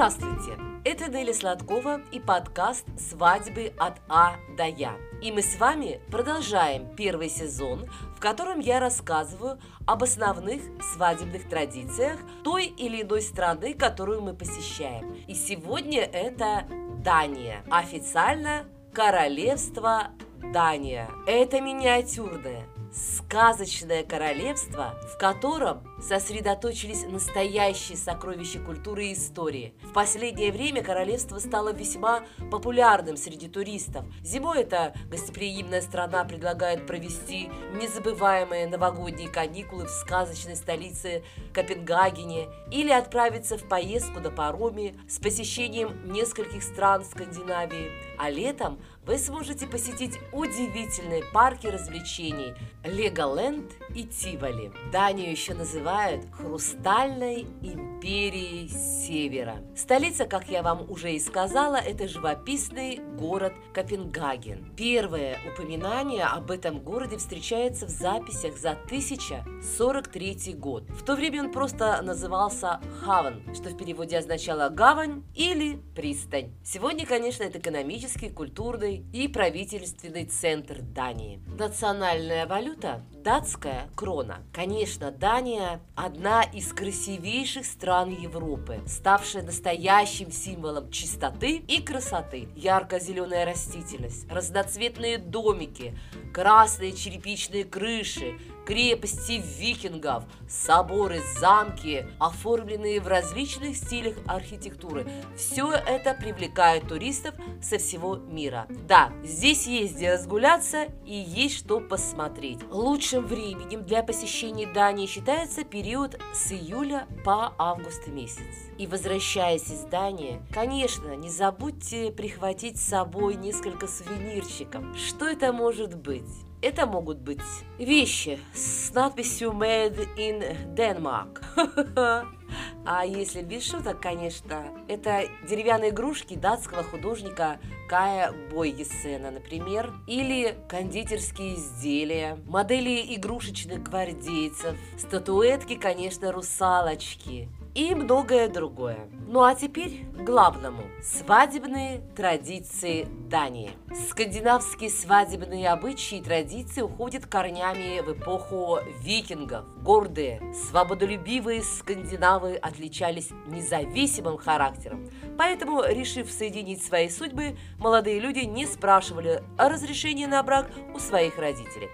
Здравствуйте! Это Неля Сладкова и подкаст «Свадьбы от А до Я». И мы с вами продолжаем первый сезон, в котором я рассказываю об основных свадебных традициях той или иной страны, которую мы посещаем. И сегодня это Дания. Официально Королевство Дания. Это миниатюрное, сказочное королевство, в котором сосредоточились настоящие сокровища культуры и истории. В последнее время королевство стало весьма популярным среди туристов. Зимой эта гостеприимная страна предлагает провести незабываемые новогодние каникулы в сказочной столице Копенгагене или отправиться в поездку на пароме с посещением нескольких стран Скандинавии. А летом вы сможете посетить удивительные парки развлечений Леголенд и Тиволи. Данию еще называют «Хрустальной империей Севера». Столица, как я вам уже и сказала, это живописный город Копенгаген. Первое упоминание об этом городе встречается в записях за 1043 год. В то время он просто назывался Хаван, что в переводе означало «гавань» или «пристань». Сегодня, конечно, это экономический, культурный и правительственный центр Дании. Национальная валюта – датская крона. Конечно, Дания – одна из красивейших стран Европы, ставшая настоящим символом чистоты и красоты. Ярко-зеленая растительность, разноцветные домики, красные черепичные крыши, крепости викингов, соборы, замки, оформленные в различных стилях архитектуры. Все это привлекает туристов со всего мира. Да, здесь есть где разгуляться и есть что посмотреть. Лучшим временем для посещения Дании считается период с июля по август месяц. И возвращаясь из Дании, конечно, не забудьте прихватить с собой несколько сувенирчиков. Что это может быть? Это могут быть вещи с надписью Made in Denmark. А если без шуток, конечно, это деревянные игрушки датского художника Кая Бойгесена, например, или кондитерские изделия, модели игрушечных гвардейцев, статуэтки, конечно, русалочки, и многое другое. Ну а теперь к главному. Свадебные традиции Дании. Скандинавские свадебные обычаи и традиции уходят корнями в эпоху викингов. Гордые, свободолюбивые скандинавы отличались независимым характером. Поэтому, решив соединить свои судьбы, молодые люди не спрашивали о разрешении на брак у своих родителей.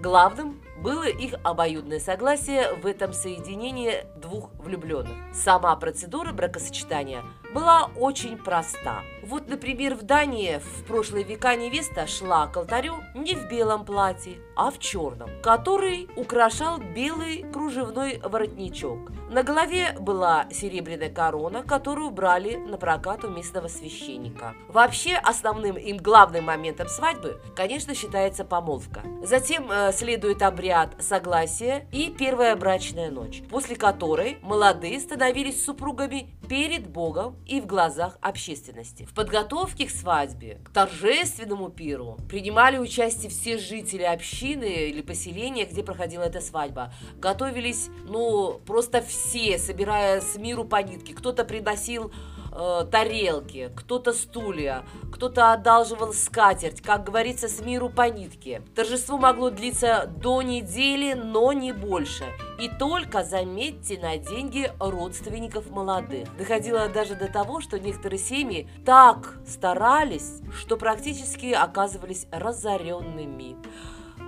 Главным было их обоюдное согласие в этом соединении двух влюбленных. Сама процедура бракосочетания была очень проста. Вот, например, в Дании в прошлые века невеста шла к алтарю не в белом платье, а в черном, который украшал белый кружевной воротничок. На голове была серебряная корона, которую брали на прокат у местного священника. Вообще, основным и главным моментом свадьбы, конечно, считается помолвка. Затем э, следует обряд согласия и первая брачная ночь, после которой молодые становились супругами перед Богом и в глазах общественности. В подготовке к свадьбе, к торжественному пиру принимали участие все жители общины или поселения, где проходила эта свадьба. Готовились, ну, просто все, собирая с миру по нитке. Кто-то приносил э, тарелки, кто-то стулья, кто-то одалживал скатерть, как говорится, с миру по нитке. Торжество могло длиться до недели, но не больше. И только, заметьте, на деньги родственников молодых. Доходило даже до того, что некоторые семьи так старались, что практически оказывались разоренными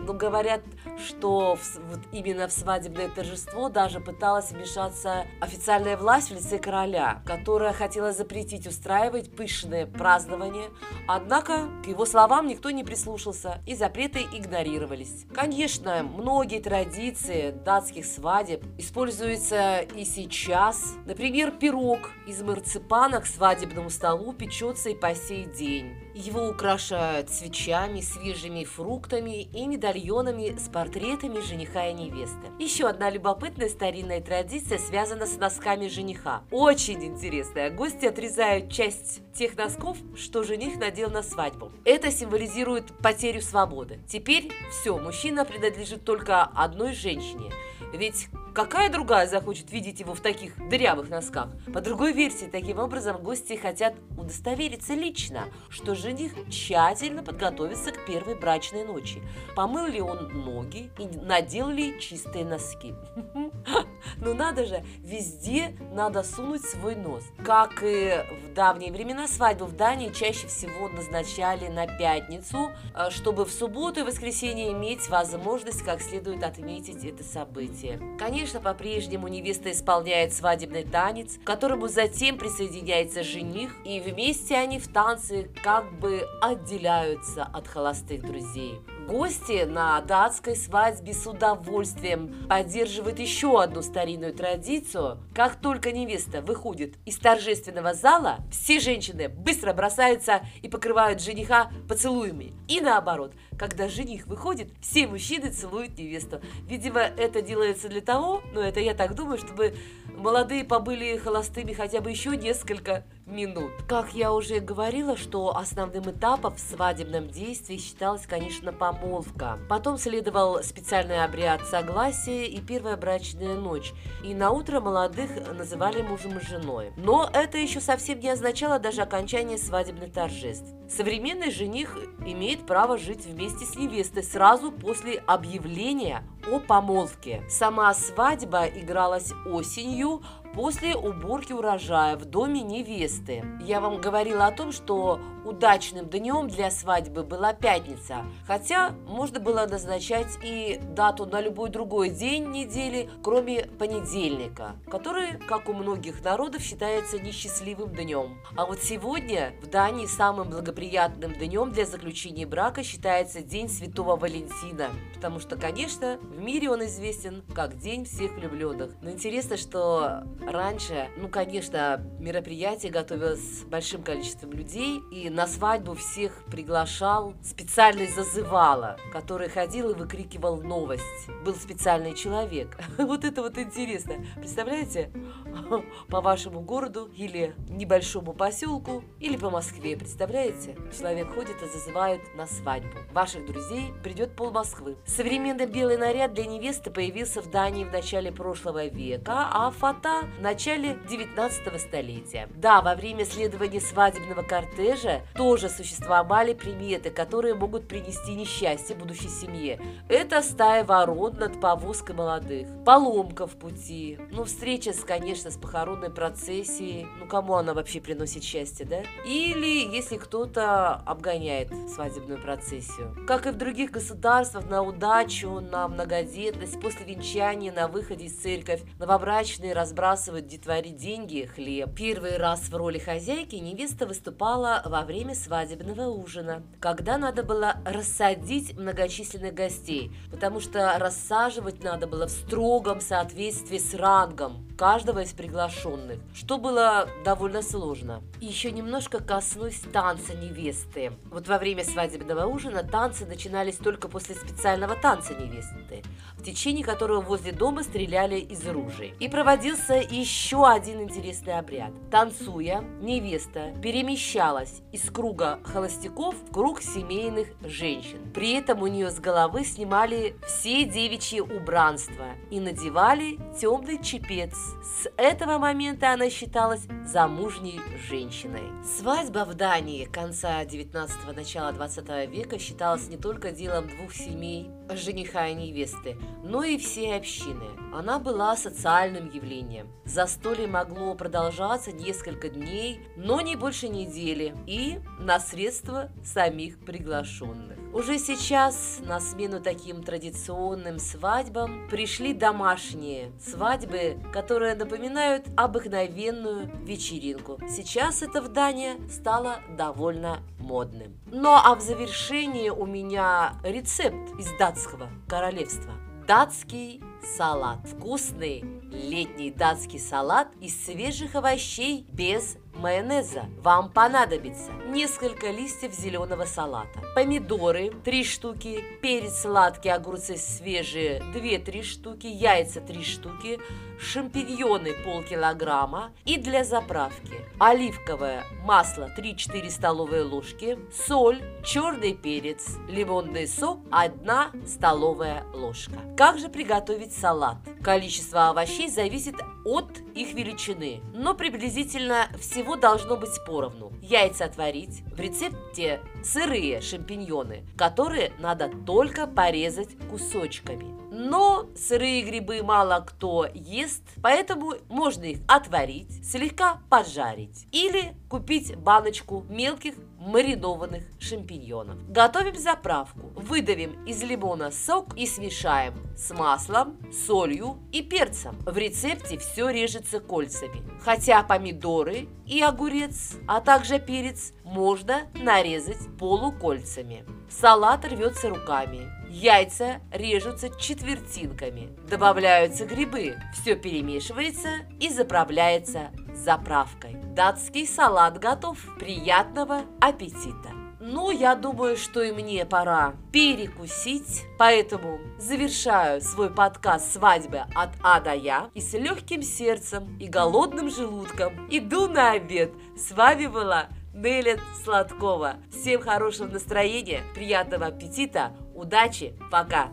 но говорят, что в, вот именно в свадебное торжество даже пыталась вмешаться официальная власть в лице короля, которая хотела запретить устраивать пышное празднование, однако к его словам никто не прислушался, и запреты игнорировались. Конечно, многие традиции датских свадеб используются и сейчас. Например, пирог из марципана к свадебному столу печется и по сей день. Его украшают свечами, свежими фруктами и медальонами с портретами жениха и невесты. Еще одна любопытная старинная традиция связана с носками жениха. Очень интересная. Гости отрезают часть тех носков, что жених надел на свадьбу. Это символизирует потерю свободы. Теперь все, мужчина принадлежит только одной женщине. Ведь какая другая захочет видеть его в таких дырявых носках? По другой версии, таким образом, гости хотят удостовериться лично, что жених тщательно подготовится к первой брачной ночи. Помыл ли он ноги и надел ли чистые носки? Ну надо же, везде надо сунуть свой нос. Как и в давние времена, свадьбу в Дании чаще всего назначали на пятницу, э, чтобы в субботу и воскресенье иметь возможность как следует отметить это событие. Конечно, по-прежнему невеста исполняет свадебный танец, к которому затем присоединяется жених, и вместе они в танце как бы отделяются от холостых друзей. Гости на датской свадьбе с удовольствием поддерживают еще одну старинную традицию. Как только невеста выходит из торжественного зала, все женщины быстро бросаются и покрывают жениха поцелуями. И наоборот, когда жених выходит, все мужчины целуют невесту. Видимо, это делается для того, ну это я так думаю, чтобы молодые побыли холостыми хотя бы еще несколько минут. Как я уже говорила, что основным этапом в свадебном действии считалась, конечно, помолвка. Потом следовал специальный обряд согласия и первая брачная ночь. И на утро молодых называли мужем и женой. Но это еще совсем не означало даже окончание свадебных торжеств. Современный жених имеет право жить вместе с невестой сразу после объявления о помолвке. Сама свадьба игралась осенью, после уборки урожая в доме невесты. Я вам говорила о том, что удачным днем для свадьбы была пятница, хотя можно было назначать и дату на любой другой день недели, кроме понедельника, который, как у многих народов, считается несчастливым днем. А вот сегодня в Дании самым благоприятным днем для заключения брака считается День Святого Валентина, потому что, конечно, в мире он известен как День всех влюбленных. Но интересно, что раньше, ну, конечно, мероприятие готовилось большим количеством людей, и на свадьбу всех приглашал специальный зазывало, который ходил и выкрикивал новость. Был специальный человек. Вот это вот интересно. Представляете, по вашему городу или небольшому поселку, или по Москве, представляете? Человек ходит и зазывает на свадьбу. Ваших друзей придет пол Москвы. Современный белый наряд для невесты появился в Дании в начале прошлого века, а фата в начале 19 столетия. Да, во время следования свадебного кортежа тоже существовали приметы, которые могут принести несчастье будущей семье. Это стая ворон над повозкой молодых, поломка в пути, ну, встреча, с, конечно, с похоронной процессией, ну, кому она вообще приносит счастье, да? Или если кто-то обгоняет свадебную процессию. Как и в других государствах, на удачу, на многодетность, после венчания, на выходе из церковь, новобрачные разбрасывают детворе деньги, хлеб. Первый раз в роли хозяйки невеста выступала во время свадебного ужина, когда надо было рассадить многочисленных гостей, потому что рассаживать надо было в строгом соответствии с рангом каждого из приглашенных, что было довольно сложно. Еще немножко коснусь танца невесты. Вот во время свадебного ужина танцы начинались только после специального танца невесты, в течение которого возле дома стреляли из ружей. И проводился еще один интересный обряд. Танцуя, невеста перемещалась из круга холостяков в круг семейных женщин. При этом у нее с головы снимали все девичьи убранства и надевали темный чепец. С этого момента она считалась замужней женщиной. Свадьба в Дании конца 19-го, начала 20 века считалась не только делом двух семей, жениха и невесты, но и всей общины. Она была социальным явлением. Застолье могло продолжаться несколько дней, но не больше недели, и на средства самих приглашенных. Уже сейчас на смену таким традиционным свадьбам пришли домашние свадьбы, которые напоминают обыкновенную вечеринку. Сейчас это в Дании стало довольно модным. Ну а в завершении у меня рецепт из датского королевства. Датский салат. Вкусный летний датский салат из свежих овощей без майонеза. Вам понадобится несколько листьев зеленого салата, помидоры 3 штуки, перец сладкий, огурцы свежие 2-3 штуки, яйца 3 штуки, шампиньоны полкилограмма и для заправки оливковое масло 3-4 столовые ложки, соль, черный перец, лимонный сок 1 столовая ложка. Как же приготовить салат? Количество овощей зависит от их величины, но приблизительно всего должно быть поровну. Яйца отварить, в рецепте сырые шампиньоны, которые надо только порезать кусочками. Но сырые грибы мало кто ест, поэтому можно их отварить, слегка поджарить или купить баночку мелких маринованных шампиньонов. Готовим заправку. Выдавим из лимона сок и смешаем с маслом, солью и перцем. В рецепте все режется кольцами. Хотя помидоры и огурец, а также перец можно нарезать полукольцами. Салат рвется руками. Яйца режутся четвертинками. Добавляются грибы. Все перемешивается и заправляется заправкой. Датский салат готов. Приятного аппетита! Ну, я думаю, что и мне пора перекусить, поэтому завершаю свой подкаст «Свадьбы от А до Я» и с легким сердцем и голодным желудком иду на обед. С вами была Неля Сладкова. Всем хорошего настроения, приятного аппетита, удачи, пока!